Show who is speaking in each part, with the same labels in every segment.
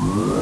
Speaker 1: Hey,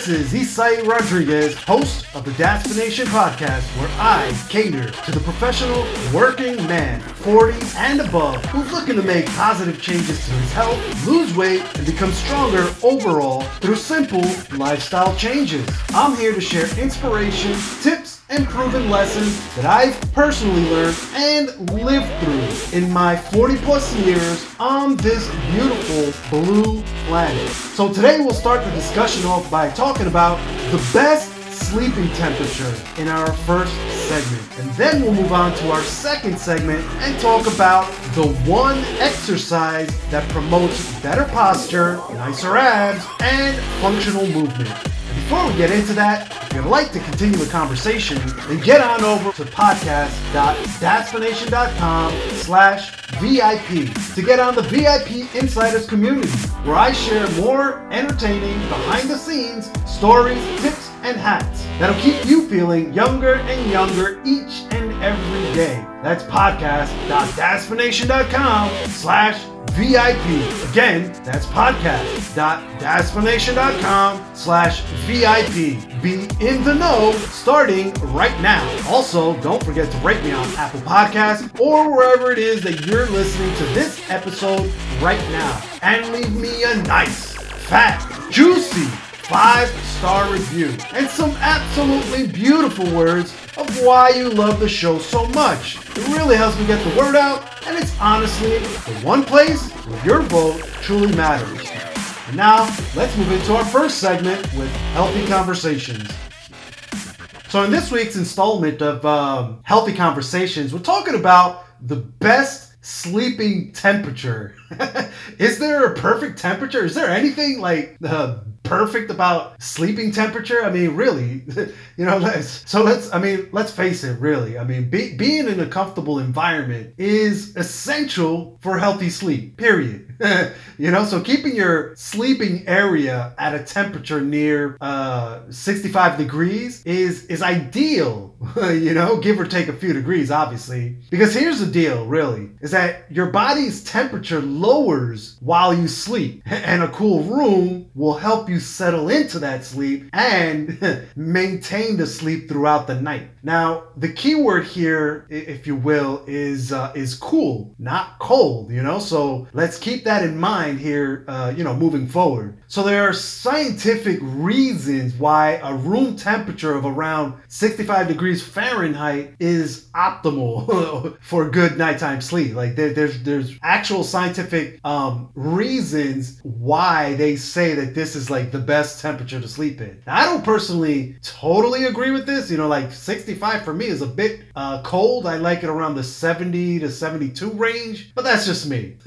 Speaker 1: This is Isai Rodriguez, host of the Dadspiration Podcast, where I cater to the professional working man, 40 and above, who's looking to make positive changes to his health, lose weight, and become stronger overall through simple lifestyle changes. I'm here to share inspiration, tips, and proven lessons that I've personally learned and lived through in my 40 plus years on this beautiful blue planet. So today we'll start the discussion off by talking about the best sleeping temperature in our first segment. And then we'll move on to our second segment and talk about the one exercise that promotes better posture, nicer abs, and functional movement. Before we get into that, if you'd like to continue the conversation, then get on over to podcast.dadspiration.com slash VIP to get on the VIP Insiders community, where I share more entertaining behind-the-scenes stories, tips, and hacks that'll keep you feeling younger and younger each and every day. That's podcast.dadspiration.com slash VIP. Again, that's podcast.dadspiration.com slash VIP. Be in the know starting right now. Also, don't forget to rate me on Apple Podcasts or wherever it is that you're listening to this episode right now. And leave me a nice, fat, juicy five star review and some absolutely beautiful words of why you love the show so much. It really helps me get the word out, and it's honestly the one place where your vote truly matters. And now, let's move into our first segment with Healthy Conversations. So, in this week's installment of um, Healthy Conversations, we're talking about the best sleeping temperature. Is there a perfect temperature? Is there anything like uh, perfect about sleeping temperature? I mean, really, you know, let's, so let's, I mean, let's face it, really. I mean, be, being in a comfortable environment is essential for healthy sleep, period. you know, so keeping your sleeping area at a temperature near uh, 65 degrees is, is ideal, you know, give or take a few degrees, obviously. Because here's the deal, really, is that your body's temperature lowers while you sleep, and a cool room will help you settle into that sleep and maintain the sleep throughout the night. Now, the key word here, if you will, is uh, is cool, not cold. You know, so let's keep that in mind here. Uh, you know, moving forward. So there are scientific reasons why a room temperature of around 65 degrees Fahrenheit is optimal for good nighttime sleep. Like there, there's there's actual scientific um, reasons why they say that this is like the best temperature to sleep in. Now, I don't personally totally agree with this. You know, like 65 for me is a bit uh, cold. I like it around the 70 to 72 range, but that's just me.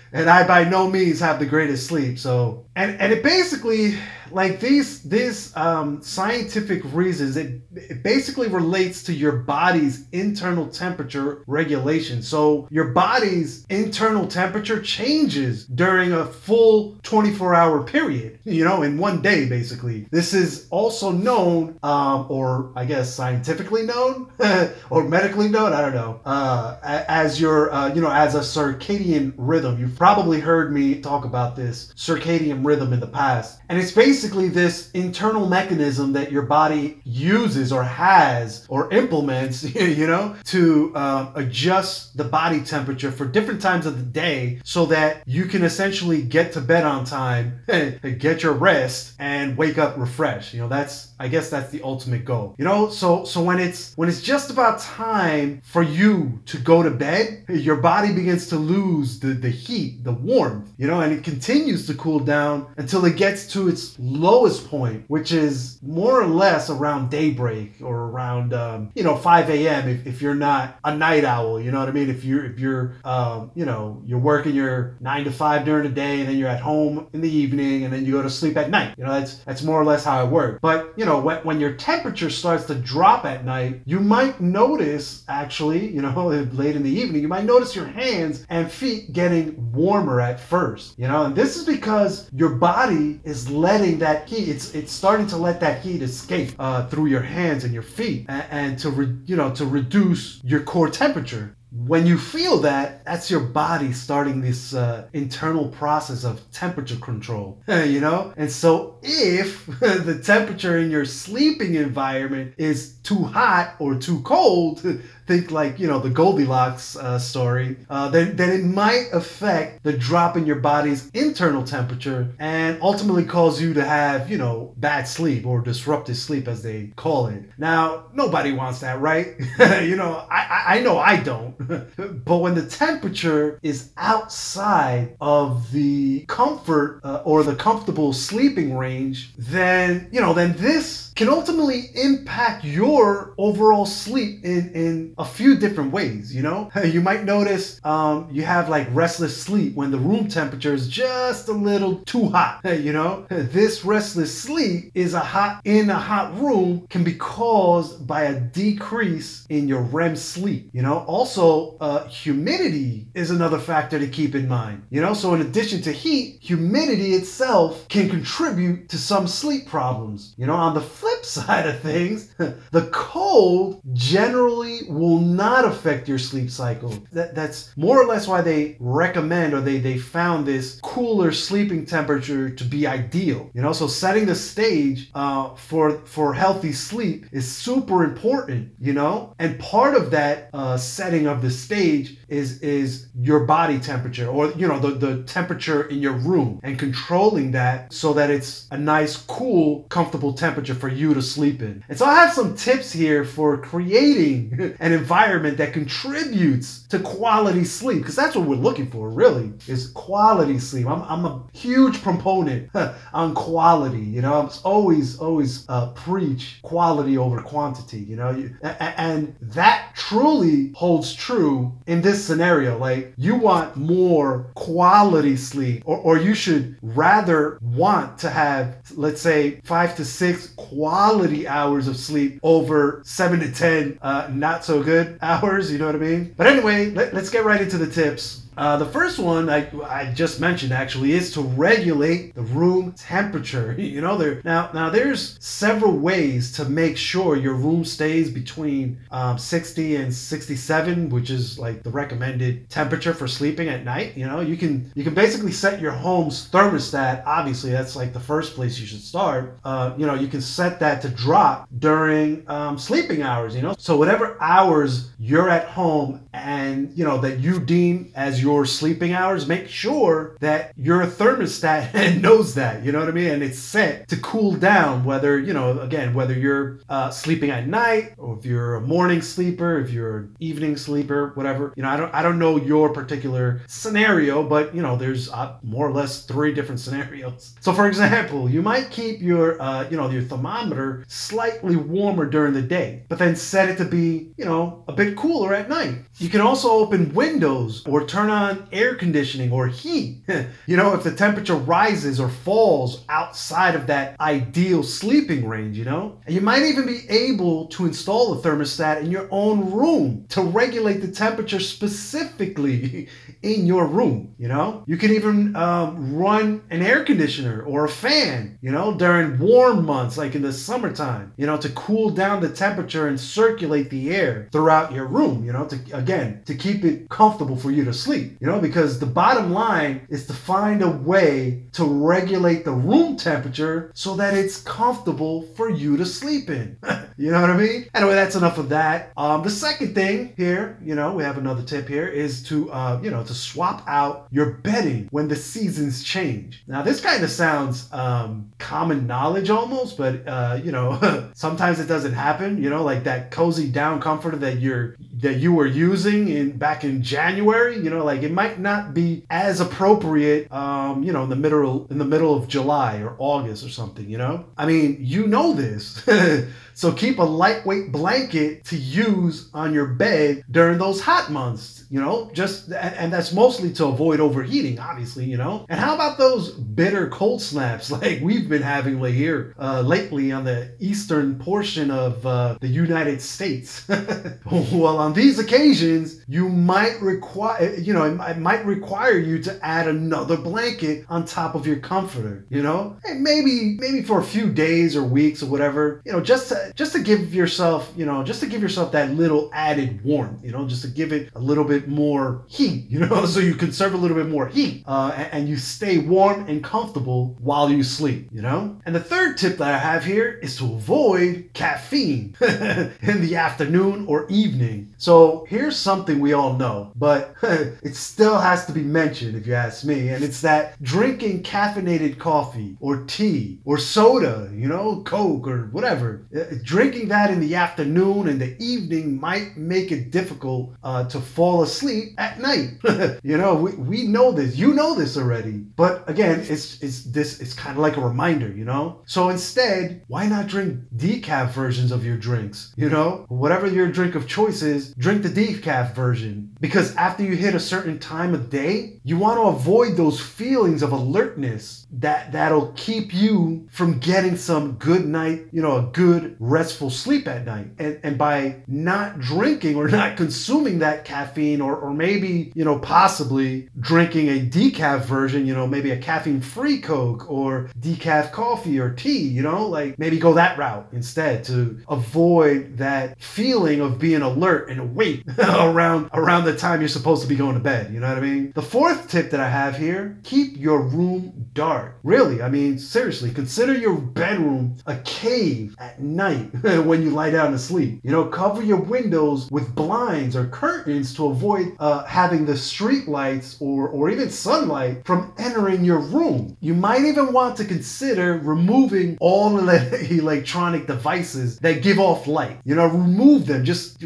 Speaker 1: and I by no means have the greatest sleep. So, and and it basically like these these um, scientific reasons it, it basically relates to your body's internal temperature regulation. So your body's internal temperature changes during a full 24 hour period you know in one day basically. This is also known um, or i guess scientifically known or medically known i don't know uh, as your uh, you know as a circadian rhythm. You've probably heard me talk about this circadian rhythm in the past and it's basically this internal mechanism that your body uses or has or implements, you know, to uh, adjust the body temperature for different times of the day so that you can essentially get to bed on time, get your rest, and wake up refreshed. You know, that's I guess that's the ultimate goal. You know, so so when it's when it's just about time for you to go to bed, your body begins to lose the, the heat, the warmth, you know, and it continues to cool down until it gets to its lowest point, which is more or less around daybreak or around um, you know 5 a.m. If, if you're not a night owl, you know what I mean. If you're if you're um, you know you're working your nine to five during the day and then you're at home in the evening and then you go to sleep at night. You know that's that's more or less how it works. But you know when when your temperature starts to drop at night, you might notice actually you know late in the evening you might notice your hands and feet getting warmer at first, you know, and this is because your body is letting that heat. It's it's starting to let that heat escape uh, through your hands and your feet, and, and to re, you know to reduce your core temperature when you feel that, that's your body starting this uh, internal process of temperature control, you know? And so, if the temperature in your sleeping environment is too hot or too cold, think like you know the Goldilocks uh, story, uh, it might affect the drop in your body's internal temperature and ultimately cause you to have you know bad sleep or disrupted sleep as they call it. Now nobody wants that, right? you know I I know I don't. but when the temperature is outside of the comfort uh, or the comfortable sleeping range, then you know then this can ultimately impact your overall sleep in, in a few different ways, you know? You might notice um, you have like restless sleep when the room temperature is just a little too hot, you know? This restless sleep is a hot, in a hot room can be caused by a decrease in your REM sleep, you know? Also, uh, humidity is another factor to keep in mind, you know? So in addition to heat, humidity itself can contribute to some sleep problems, you know? On the flip side of things, the cold generally will not affect your sleep cycle. That, that's more or less why they recommend or they, they found this cooler sleeping temperature to be ideal. You know, so setting the stage uh, for for healthy sleep is super important. You know, and part of that uh, setting of the stage is is your body temperature or you know the, the temperature in your room and controlling that so that it's a nice cool comfortable temperature for you to sleep in. And so i have some tips here for creating an environment that contributes to quality sleep because that's what we're looking for really is quality sleep. I'm, I'm a huge proponent on quality you know? I'm always always uh, preach quality over quantity you know? And that truly holds true in this scenario. Like you want more quality sleep, or, or you should rather want to have, let's say, five to six quality hours of sleep over seven to 10 uh, not so good hours. You know what I mean? But anyway, let, let's get right into the tips. Uh, the first one I, I just mentioned actually is to regulate the room temperature. You know, there now now there's several ways to make sure your room stays between um, 60 and 67, which is like the recommended temperature for sleeping at night. You know, you can you can basically set your home's thermostat. Obviously, that's like the first place you should start. Uh, you know, you can set that to drop during um, sleeping hours. You know, so whatever hours you're at home and you know that you deem as your sleeping hours, make sure that your thermostat knows that, you know what I mean? And it's set to cool down, whether, you know, again, whether you're uh, sleeping at night or if you're a morning sleeper, if you're an evening sleeper, whatever. You know, I don't, I don't know your particular scenario, but, you know, there's uh, more or less three different scenarios. So, for example, you might keep your, uh, you know, your thermometer slightly warmer during the day, but then set it to be, you know, a bit cooler at night. You can also open windows or turn on air conditioning or heat. you know, if the temperature rises or falls outside of that ideal sleeping range, you know? And you might even be able to install a thermostat in your own room to regulate the temperature specifically in your room, you know? You can even um, run an air conditioner or a fan, you know, during warm months like in the summertime, you know, to cool down the temperature and circulate the air throughout your room, you know, to again, to keep it comfortable for you to sleep, you know, because the bottom line is to find a way to regulate the room temperature so that it's comfortable for you to sleep in. you know what I mean? Anyway, that's enough of that. Um, the second thing here, you know, we have another tip here is to, uh, you know, to swap out your bedding when the seasons change. Now, this kind of sounds um, common knowledge almost, but uh, you know, sometimes it doesn't happen. You know, like that cozy down comforter that you're that you were using in back in January. You know, like it might not be as appropriate, um, you know, in the middle in the middle of July or August or something. You know, I mean, you know this. So keep a lightweight blanket to use on your bed during those hot months, you know, just and that's mostly to avoid overheating, obviously, you know. And how about those bitter cold snaps like we've been having here uh, lately on the eastern portion of uh, the United States? well, on these occasions, you might require, you know, it might require you to add another blanket on top of your comforter, you know? And maybe, maybe for a few days or weeks or whatever, you know, just to, just to give yourself, you know, just to give yourself that little added warmth, you know, just to give it a little bit more heat, you know, so you conserve a little bit more heat uh, and, and you stay warm and comfortable while you sleep, you know? And the third tip that I have here is to avoid caffeine in the afternoon or evening. So here's something we all know, but it still has to be mentioned if you ask me, and it's that drinking caffeinated coffee or tea or soda, you know, Coke or whatever, uh, drinking that in the afternoon and the evening might make it difficult uh, to fall asleep at night. you know, we, we know this. You know this already. But again, it's it's this it's kind of like a reminder, you know? So instead, why not drink decaf versions of your drinks? You know? Whatever your drink of choice is, drink the decaf version. Because after you hit a certain time of day, you want to avoid those feelings of alertness that that'll keep you from getting some good night, you know, a good restful sleep at night. And and by not drinking or not consuming that caffeine or or maybe, you know, possibly drinking a decaf version, you know, maybe a caffeine free Coke or decaf coffee or tea, you know, like maybe go that route instead to avoid that feeling of being alert and awake around around the time you're supposed to be going to bed. You know what I mean? The fourth tip that I have here, keep your room dark. Really, I mean, seriously, consider your bedroom a cave at night when you lie down to sleep. You know, cover your windows with blinds or curtains to avoid uh, having the street lights or, or even sunlight from entering your room. You might even want to consider removing all the electronic devices that give off light. You know, remove them. Just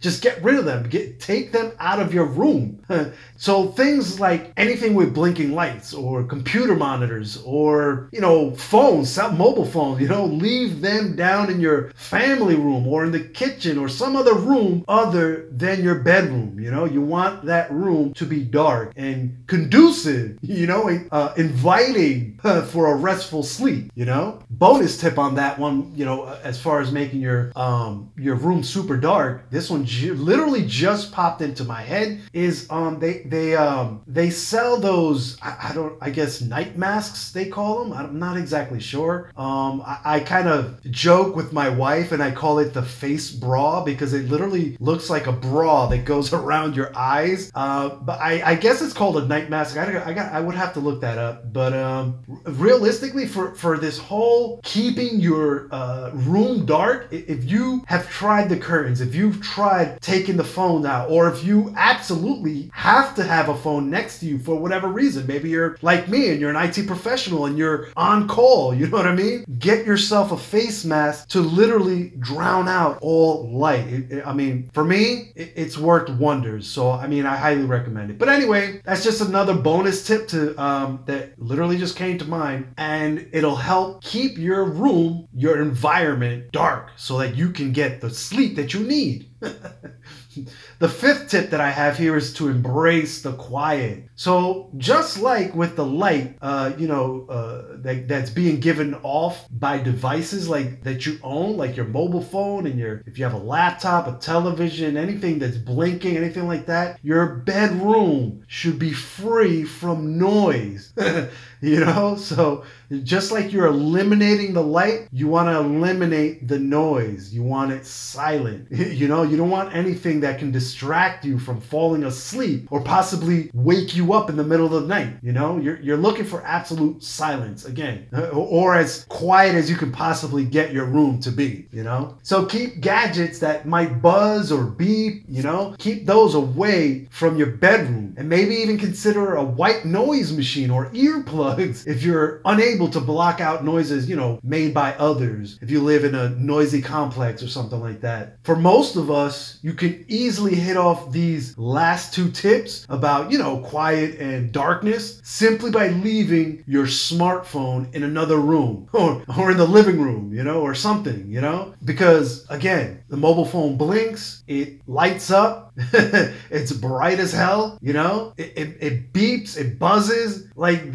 Speaker 1: just get rid of them. Get take them out of your room. so things like anything with blinking lights or computer monitors or you know phones, mobile phones. You know, leave them down in your family room or in the kitchen or some other room other than your bedroom. You know, you want that room to be dark and conducive. You know, uh, inviting uh, for a restful sleep. You know, bonus tip on that one. You know, as far as making your um your room super dark, this one j- literally just popped into my head. Is um they they um they sell those I, I don't I guess night masks they call them. I'm not exactly sure. Um, I, I kind of joke with my wife and I call it the face bra because it literally looks like a bra that goes around your eyes. Uh, but I, I guess it's called a night mask. I, I got I would have to look that up. But um, realistically, for for this whole keeping your uh, room dark, if you have tried the curtains, if you've tried taking the phone out, or if you absolutely have to have a phone next to you for whatever reason, maybe you're like me and you're an IT professional and you're on call, you know what I mean? Get yourself a face mask to literally drown out all light. It, it, I mean, for me, it, it's worked wonders. So, I mean, I highly recommend it. But anyway, that's just another bonus tip to um, that literally just came to mind, and it'll help keep your room, your environment dark, so that you can get the sleep that you need. the fifth tip that I have here is to embrace the quiet. So just like with the light, uh, you know, uh, that, that's being given off by devices like that you own, like your mobile phone and your, if you have a laptop, a television, anything that's blinking, anything like that, your bedroom should be free from noise. you know, so just like you're eliminating the light, you want to eliminate the noise. You want it silent. you know, you don't want anything that can distract you from falling asleep or possibly wake you up in the middle of the night. You know, you're, you're looking for absolute silence again, or as quiet as you can possibly get your room to be, you know? So keep gadgets that might buzz or beep, you know, keep those away from your bedroom and maybe even consider a white noise machine or earplugs if you're unable to block out noises, you know, made by others, if you live in a noisy complex or something like that. For most of us, you can easily hit off these last two tips about, you know, quiet and darkness simply by leaving your smartphone in another room or, or in the living room, you know, or something, you know? Because again, the mobile phone blinks, it lights up, it's bright as hell, you know? It, it, it beeps, it buzzes. Like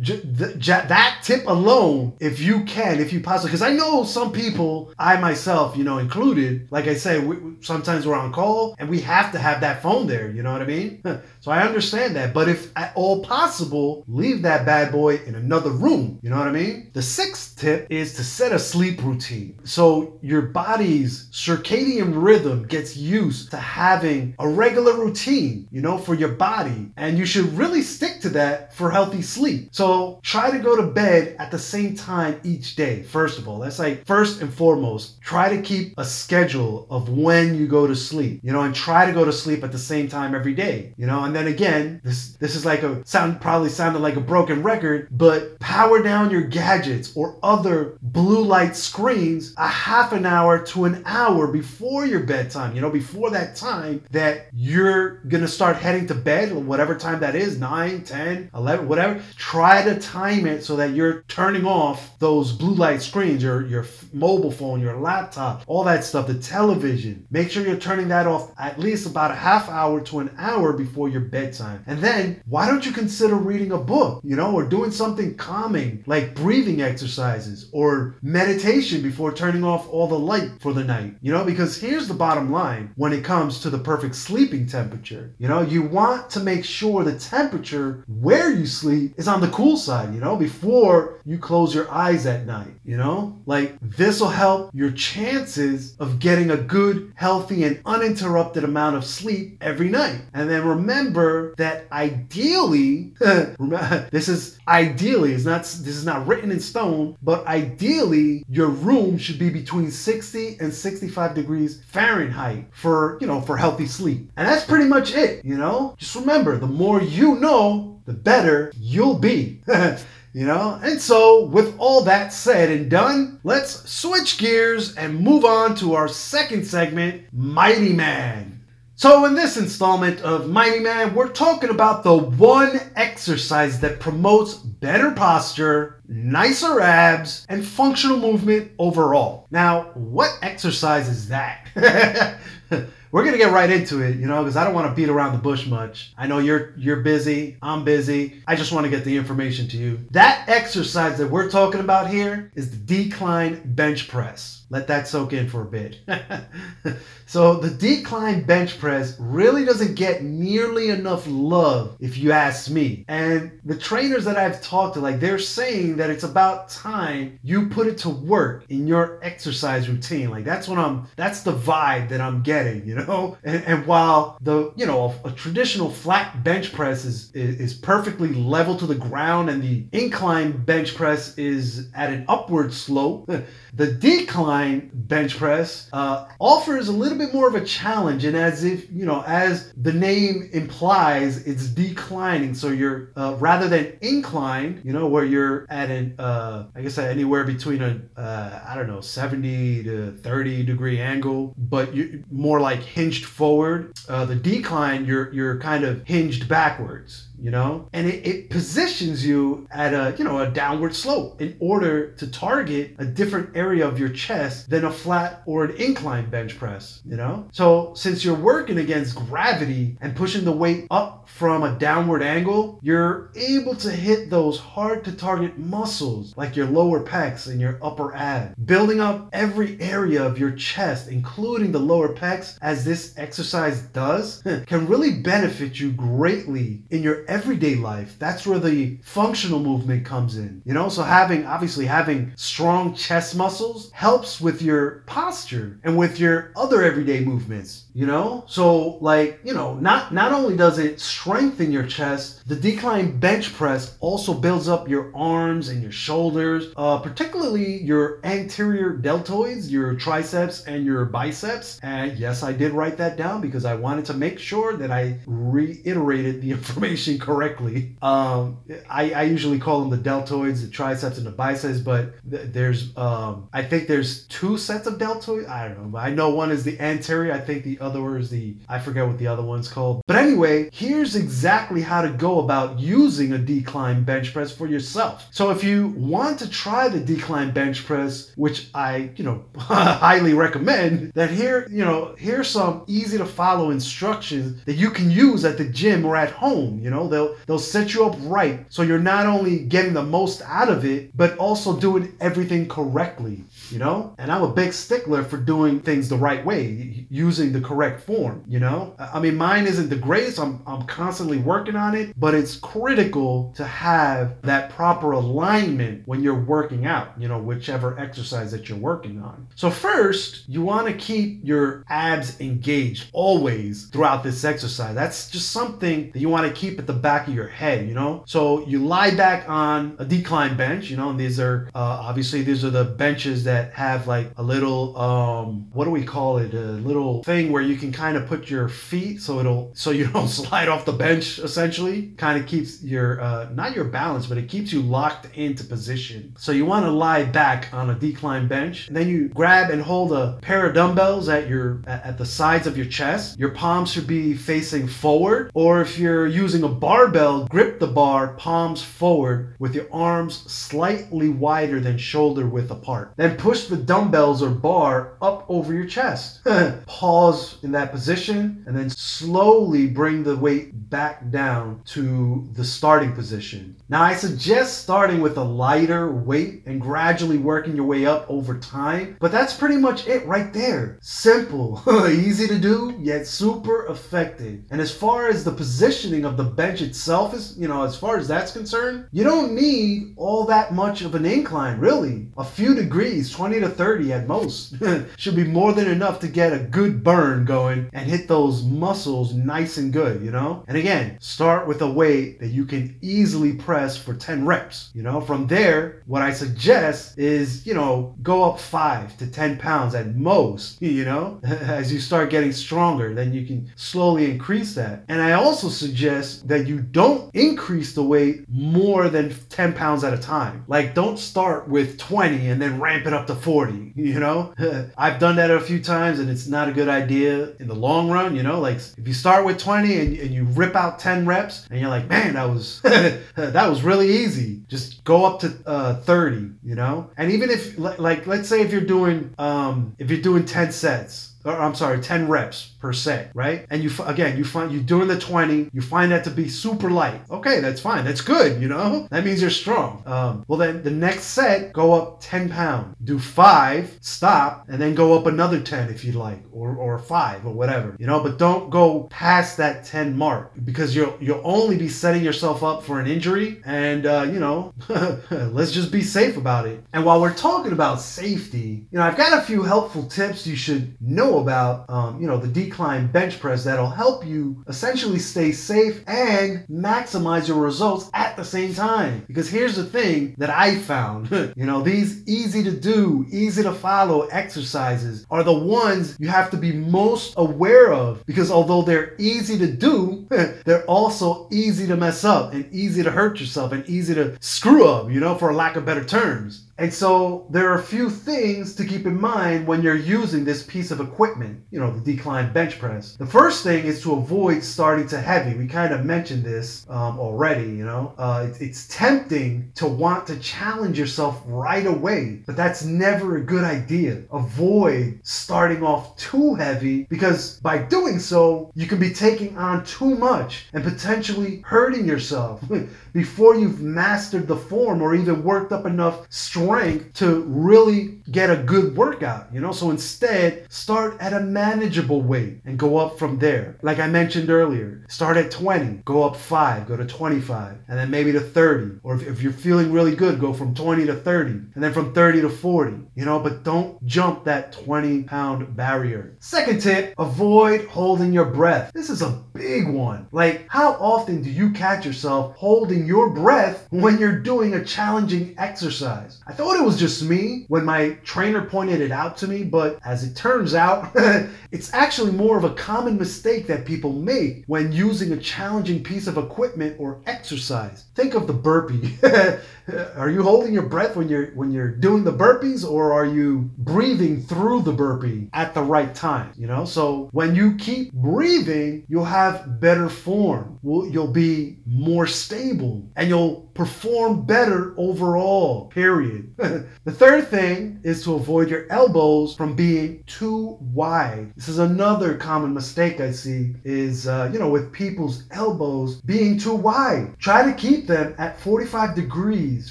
Speaker 1: j- th- j- that tip alone, if you can, if you possibly, because I know some people, I myself, you know, included, like I say, we, sometimes we're on call and we have to have that phone there, you know what I mean? so I understand that. But if at all possible, leave that bad boy in another room, you know what I mean? The sixth tip is to set a sleep routine. So your body's circadian rhythm gets used to having a regular routine, you know, for your body. And you should really stick to that for healthy sleep. So try to go to bed at the same time each day, first of all. That's like first and foremost. Try to keep a schedule of when you go to sleep, you know, and try to go to sleep at the same time every day, you know. And then again, this this is like a sound probably sounded like a broken record, but power down your gadgets or other blue light screens a half an hour to an hour before your bedtime, you know, before that time that you're gonna start heading to bed, whatever time that is 9, 10, 11, whatever. Try to time it so that you're turning off those blue light screens, your, your mobile phone, your laptop, all that stuff, the television. Make sure you're turning that off at least about a half hour to an hour before your bedtime. And then why don't you consider reading a book, you know, or doing something calming like breathing exercises or meditation before turning off all the light for the night, you know, because here's the bottom line when it comes to the perfect sleeping temperature. You know, you want to make sure the temperature where you sleep is on the cool side, you know, before you close your eyes at night, you know? Like this will help your chances of getting a good, healthy, and uninterrupted amount of sleep every night. And then remember that ideally, this is ideally, it's not this is not written in stone, but ideally your room should be between 60 and 65 degrees Fahrenheit for, you know, for healthy sleep. And that's pretty much it, you know? Just remember, the more you know, the better you'll be. you know? And so, with all that said and done, let's switch gears and move on to our second segment Mighty Man. So, in this installment of Mighty Man, we're talking about the one exercise that promotes better posture, nicer abs, and functional movement overall. Now, what exercise is that? we're gonna get right into it, you know, because I don't want to beat around the bush much. I know you're you're busy, I'm busy. I just want to get the information to you. That exercise that we're talking about here is the decline bench press. Let that soak in for a bit. so the decline bench press really doesn't get nearly enough love if you ask me. And the trainers that I've talked to, like they're saying that it's about time you put it to work in your exercise routine. Like that's what I'm that's the vibe that I'm getting, you know? And, and while the you know a, a traditional flat bench press is, is is perfectly level to the ground and the incline bench press is at an upward slope, the decline bench press uh, offers a little bit more of a challenge, and as if you know, as the name implies, it's declining. So you're uh, rather than inclined, you know, where you're at an, uh, I guess anywhere between a, uh, I don't know, 70 to 30 degree angle, but you're more like hinged forward. Uh, the decline, you're you're kind of hinged backwards you know? And it, it positions you at a you know a downward slope in order to target a different area of your chest than a flat or an incline bench press you know? So since you're working against gravity and pushing the weight up from a downward angle you're able to hit those hard to target muscles like your lower pecs and your upper ab building up every area of your chest including the lower pecs as this exercise does can really benefit you greatly in your everyday life, that's where the functional movement comes in. You know, so having obviously having strong chest muscles helps with your posture and with your other everyday movements, you know? So like, you know, not not only does it strengthen your chest, the decline bench press also builds up your arms and your shoulders, uh, particularly your anterior deltoids, your triceps and your biceps. And yes, I did write that down because I wanted to make sure that I reiterated the information correctly. Um, I, I usually call them the deltoids, the triceps, and the biceps, but th- there's um, I think there's two sets of deltoids. I don't know, I know one is the anterior. I think the other is the I forget what the other one's called. But anyway, here's exactly how to go about using a decline bench press for yourself. So if you want to try the decline bench press, which I you know highly recommend, then here you know here's some easy to follow instructions that you can use at the gym or at home. You know they'll they'll set you up right so you're not only getting the most out of it, but also doing everything correctly you know? And I'm a big stickler for doing things the right way, using the correct form, you know? I mean, mine isn't the greatest, I'm, I'm constantly working on it, but it's critical to have that proper alignment when you're working out, you know, whichever exercise that you're working on. So, first, you want to keep your abs engaged always throughout this exercise. That's just something that you want to keep at the back of your head, you know? So, you lie back on a decline bench, you know, and these are uh, obviously these are the benches that that have like a little um what do we call it? A little thing where you can kind of put your feet so it'll so you don't slide off the bench essentially. Kind of keeps your uh not your balance but it keeps you locked into position. So you want to lie back on a decline bench. And then you grab and hold a pair of dumbbells at your at the sides of your chest. Your palms should be facing forward or if you're using a barbell grip the bar palms forward with your arms slightly wider than shoulder width apart. Then put push the dumbbells or bar up over your chest. Pause in that position and then slowly bring the weight back down to the starting position. Now, I suggest starting with a lighter weight and gradually working your way up over time, but that's pretty much it right there. Simple, easy to do, yet super effective. And as far as the positioning of the bench itself is, you know, as far as that's concerned, you don't need all that much of an incline, really. A few degrees, 20 to 30 at most, should be more than enough to get a good burn going and hit those muscles nice and good, you know? And again, start with a weight that you can easily press for 10 reps. You know, from there, what I suggest is, you know, go up 5 to 10 pounds at most, you know? As you start getting stronger, then you can slowly increase that. And I also suggest that you don't increase the weight more than 10 pounds at a time. Like, don't start with 20 and then ramp it up to 40, you know? I've done that a few times and it's not a good idea in the long run, you know? Like, if you start with 20 and, and you rip out 10 reps and you're like, man, that was, that was really easy. Just go up to uh, 30, you know? And even if, like, let's say if you're doing, um, if you're doing 10 sets, or I'm sorry, 10 reps per set, right? And you again, you find you're doing the 20, you find that to be super light. Okay, that's fine. That's good, you know? That means you're strong. Um, well, then the next set, go up 10 pounds. Do five, stop, and then go up another 10 if you like, or, or five or whatever, you know? But don't go past that 10 mark because you'll, you'll only be setting yourself up for an injury. And, uh, you know, let's just be safe about it. And while we're talking about safety, you know, I've got a few helpful tips you should know about, um, you know, the decline bench press that'll help you essentially stay safe and maximize your results at the same time. Because here's the thing that I found you know, these easy to do, easy to follow exercises are the ones you have to be most aware of because although they're easy to do, they're also easy to mess up and easy to hurt yourself and easy to screw up, you know, for lack of better terms. And so there are a few things to keep in mind when you're using this piece of equipment, you know, the decline bench press. The first thing is to avoid starting too heavy. We kind of mentioned this um, already, you know. Uh, it's, it's tempting to want to challenge yourself right away, but that's never a good idea. Avoid starting off too heavy because by doing so, you can be taking on too much and potentially hurting yourself before you've mastered the form or even worked up enough strength strength to really get a good workout, you know? So instead, start at a manageable weight and go up from there. Like I mentioned earlier, start at 20, go up 5, go to 25, and then maybe to 30. Or if, if you're feeling really good, go from 20 to 30, and then from 30 to 40, you know? But don't jump that 20 pound barrier. Second tip, avoid holding your breath. This is a big one. Like, how often do you catch yourself holding your breath when you're doing a challenging exercise? I thought it was just me when my trainer pointed it out to me, but as it turns out, it's actually more of a common mistake that people make when using a challenging piece of equipment or exercise. Think of the burpee. are you holding your breath when you're when you're doing the burpees or are you breathing through the burpee at the right time, you know? So when you keep breathing, you'll have better form. You'll be more stable and you'll perform better overall, period. the third thing is to avoid your elbows from being too wide. This is another common mistake I see is, uh, you know, with people's elbows being too wide. Try to keep them at 45 degrees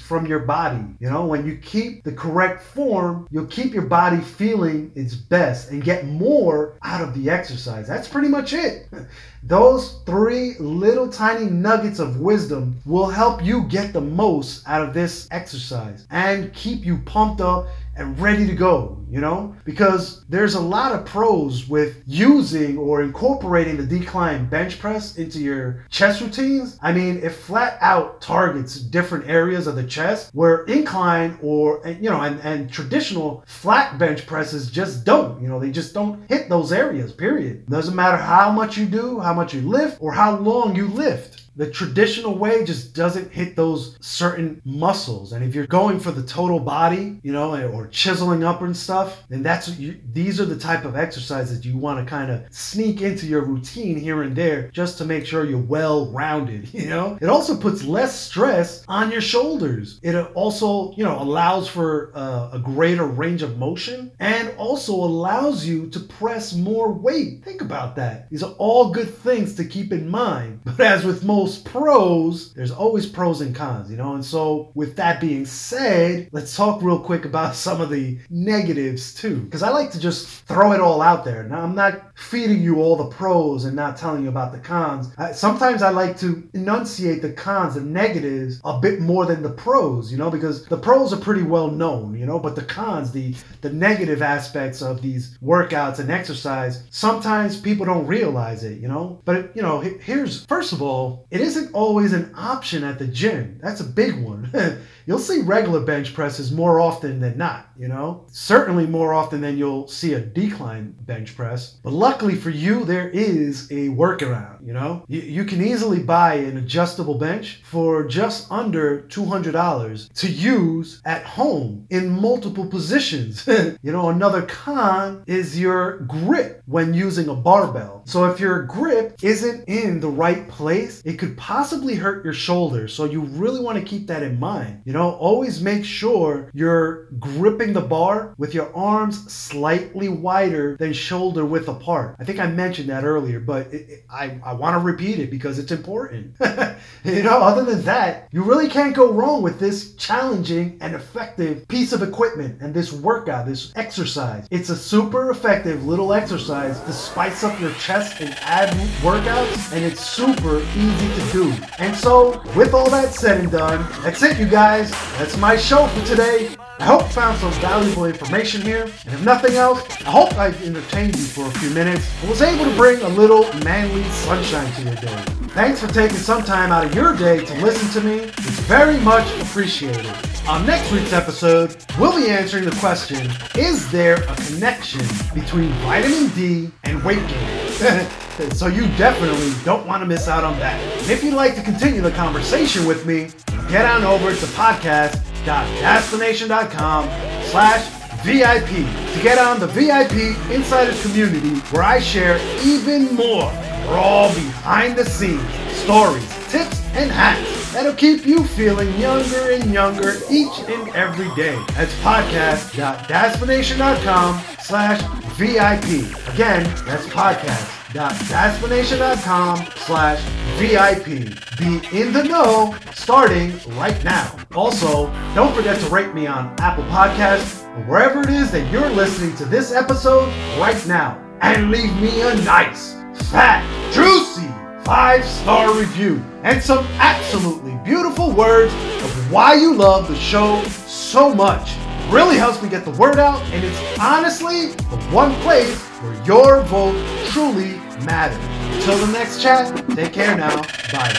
Speaker 1: from your body. You know, when you keep the correct form, you'll keep your body feeling its best and get more out of the exercise. That's pretty much it. Those three little tiny nuggets of wisdom will help you get the most out of this exercise and keep you pumped up and ready to go, you know? Because there's a lot of pros with using or incorporating the decline bench press into your chest routines. I mean, it flat out targets different areas of the chest where incline or, you know, and, and traditional flat bench presses just don't, you know, they just don't hit those areas, period. Doesn't matter how much you do, how much you lift, or how long you lift the traditional way just doesn't hit those certain muscles. And if you're going for the total body, you know, or chiseling up and stuff, then that's you, these are the type of exercises you want to kind of sneak into your routine here and there just to make sure you're well rounded, you know? It also puts less stress on your shoulders. It also, you know, allows for uh, a greater range of motion and also allows you to press more weight. Think about that. These are all good things to keep in mind. But as with most most pros, there's always pros and cons, you know? And so, with that being said, let's talk real quick about some of the negatives too. Because I like to just throw it all out there. Now, I'm not feeding you all the pros and not telling you about the cons. I, sometimes I like to enunciate the cons, the negatives, a bit more than the pros, you know? Because the pros are pretty well known, you know? But the cons, the, the negative aspects of these workouts and exercise, sometimes people don't realize it, you know? But, you know, here's, first of all, it isn't always an option at the gym. That's a big one. you'll see regular bench presses more often than not, you know? Certainly more often than you'll see a decline bench press. But luckily for you, there is a workaround, you know? You, you can easily buy an adjustable bench for just under $200 to use at home in multiple positions. you know, another con is your grip when using a barbell. So if your grip isn't in the right place, it could possibly hurt your shoulder. So you really want to keep that in mind. You know, always make sure you're gripping the bar with your arms slightly wider than shoulder width apart. I think I mentioned that earlier, but it, it, I, I want to repeat it because it's important. you know, other than that, you really can't go wrong with this challenging and effective piece of equipment and this workout, this exercise. It's a super effective little exercise to spice up your chest and ab workouts, and it's super easy to do. And so, with all that said and done, that's it, you guys guys, that's my show for today. I hope you found some valuable information here. And if nothing else, I hope I've entertained you for a few minutes and was able to bring a little manly sunshine to your day. Thanks for taking some time out of your day to listen to me. It's very much appreciated. On next week's episode, we'll be answering the question Is there a connection between vitamin D and weight gain? so you definitely don't want to miss out on that. And if you'd like to continue the conversation with me, get on over to podcast.dadspiration.com slash VIP to get on the VIP Insider community where I share even more raw behind the scenes stories, tips, and hacks that'll keep you feeling younger and younger each and every day. That's podcast.dadspiration.com slash VIP. Again, that's podcast.dadspiration.com slash VIP. Be in the know starting right now. Also, don't forget to rate me on Apple Podcasts or wherever it is that you're listening to this episode right now. And leave me a nice, fat, juicy five star review and some absolutely beautiful words of why you love the show so much. Really helps me get the word out, and it's honestly the one place where your vote truly matters. Until the next chat, take care now. Bye.